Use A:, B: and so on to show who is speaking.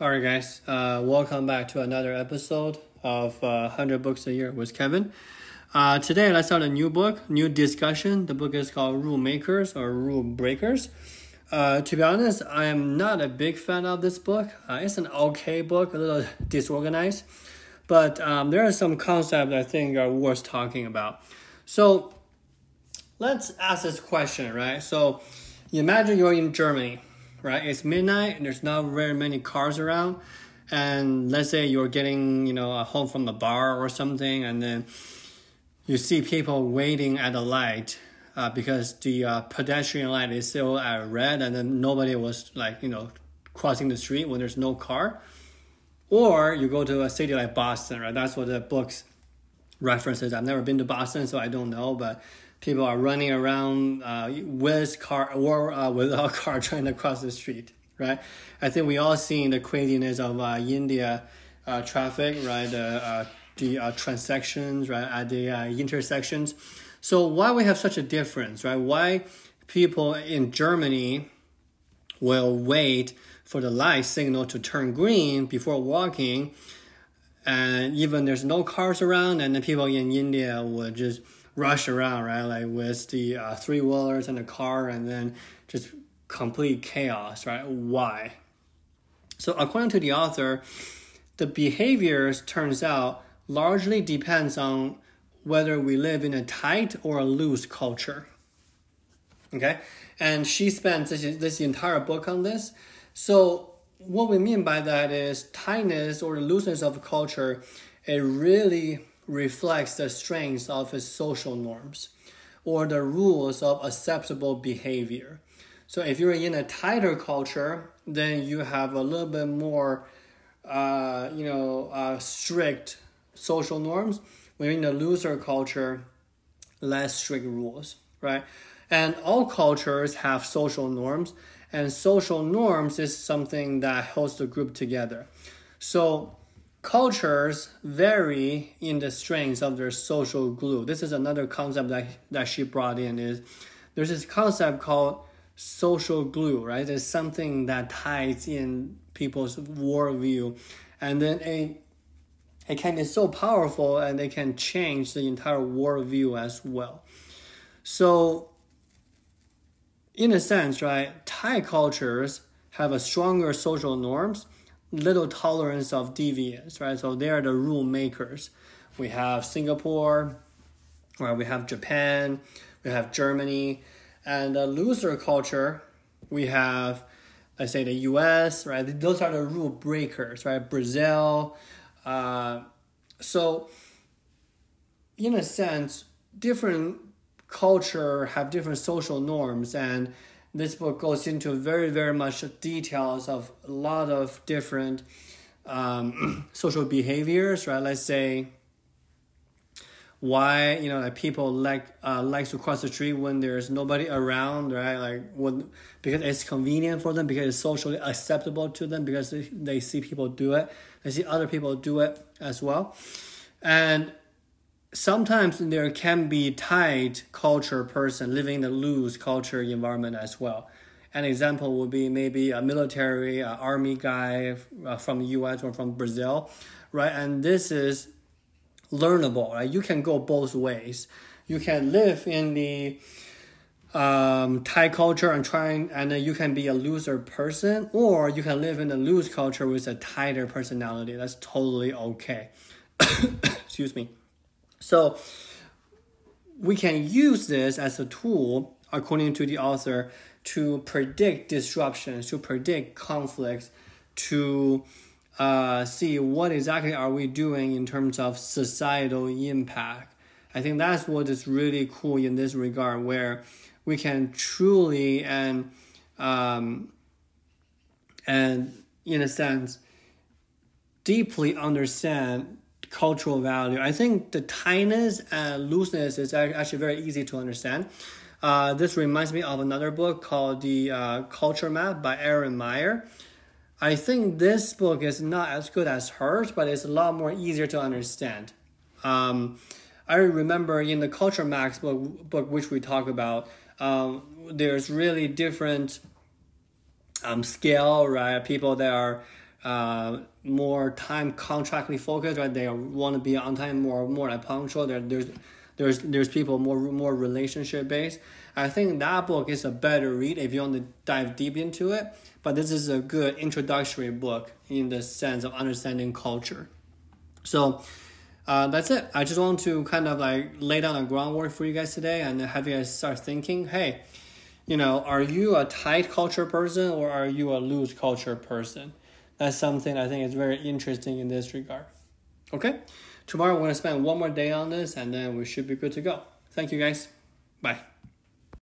A: All right, guys. Uh, welcome back to another episode of uh, 100 Books a Year with Kevin. Uh, today, let's start a new book, new discussion. The book is called Rule Makers or Rule Breakers. Uh, to be honest, I am not a big fan of this book. Uh, it's an okay book, a little disorganized, but um, there are some concepts I think are worth talking about. So, let's ask this question, right? So, imagine you're in Germany right? It's midnight and there's not very many cars around. And let's say you're getting, you know, home from a bar or something, and then you see people waiting at the light uh, because the uh, pedestrian light is still at red, and then nobody was like, you know, crossing the street when there's no car. Or you go to a city like Boston, right? That's what the book's references. I've never been to Boston, so I don't know, but people are running around uh, with car or uh, without car trying to cross the street, right? I think we all seen the craziness of uh, India uh, traffic, right? Uh, the uh, transactions, right, at the intersections. So why we have such a difference, right? Why people in Germany will wait for the light signal to turn green before walking, and even there's no cars around, and the people in India would just rush around, right? Like with the uh, three wheelers and the car, and then just complete chaos, right? Why? So according to the author, the behaviors turns out largely depends on whether we live in a tight or a loose culture. Okay, and she spent this, this entire book on this. So what we mean by that is tightness or looseness of culture. It really reflects the strength of its social norms or the rules of acceptable behavior. So if you're in a tighter culture, then you have a little bit more, uh, you know, uh, strict social norms. When you're in a looser culture, less strict rules, right? And all cultures have social norms, and social norms is something that holds the group together. So cultures vary in the strengths of their social glue. This is another concept that, that she brought in is there's this concept called social glue, right? It's something that ties in people's worldview. And then it, it can be so powerful and it can change the entire worldview as well. So in a sense, right, tight cultures have a stronger social norms little tolerance of deviance, right? So they are the rule makers. We have Singapore, right? We have Japan, we have Germany, and the looser culture, we have, let's say, the U.S., right? Those are the rule breakers, right? Brazil. Uh, so, in a sense, different culture have different social norms and this book goes into very very much details of a lot of different um, social behaviors right? Let's say why you know like people like uh, like to cross the street when there's nobody around right? Like when because it's convenient for them because it's socially acceptable to them because they, they see people do it. They see other people do it as well. And sometimes there can be tight culture person living in a loose culture environment as well. An example would be maybe a military uh, army guy uh, from the U.S. or from Brazil, right? And this is learnable, right? You can go both ways. You can live in the um, tight culture and trying, and you can be a looser person, or you can live in a loose culture with a tighter personality. That's totally okay. Excuse me. So we can use this as a tool, according to the author, to predict disruptions, to predict conflicts, to uh, see what exactly are we doing in terms of societal impact. I think that's what is really cool in this regard, where we can truly and um, and in a sense deeply understand cultural value. I think the tightness and looseness is actually very easy to understand. Uh, this reminds me of another book called The uh, Culture Map by Erin Meyer. I think this book is not as good as hers, but it's a lot more easier to understand. Um, I remember in the Culture Maps book, book which we talk about, um, there's really different um, scale, right? People that are uh, more time contractually focused, right? They want to be on time more more like punctual. There, there's there's there's people more more relationship based. I think that book is a better read if you want to dive deep into it. But this is a good introductory book in the sense of understanding culture. So uh, that's it. I just want to kind of like lay down a groundwork for you guys today and have you guys start thinking, hey, you know, are you a tight culture person or are you a loose culture person? That's something I think is very interesting in this regard. Okay, tomorrow we're gonna spend one more day on this and then we should be good to go. Thank you guys. Bye.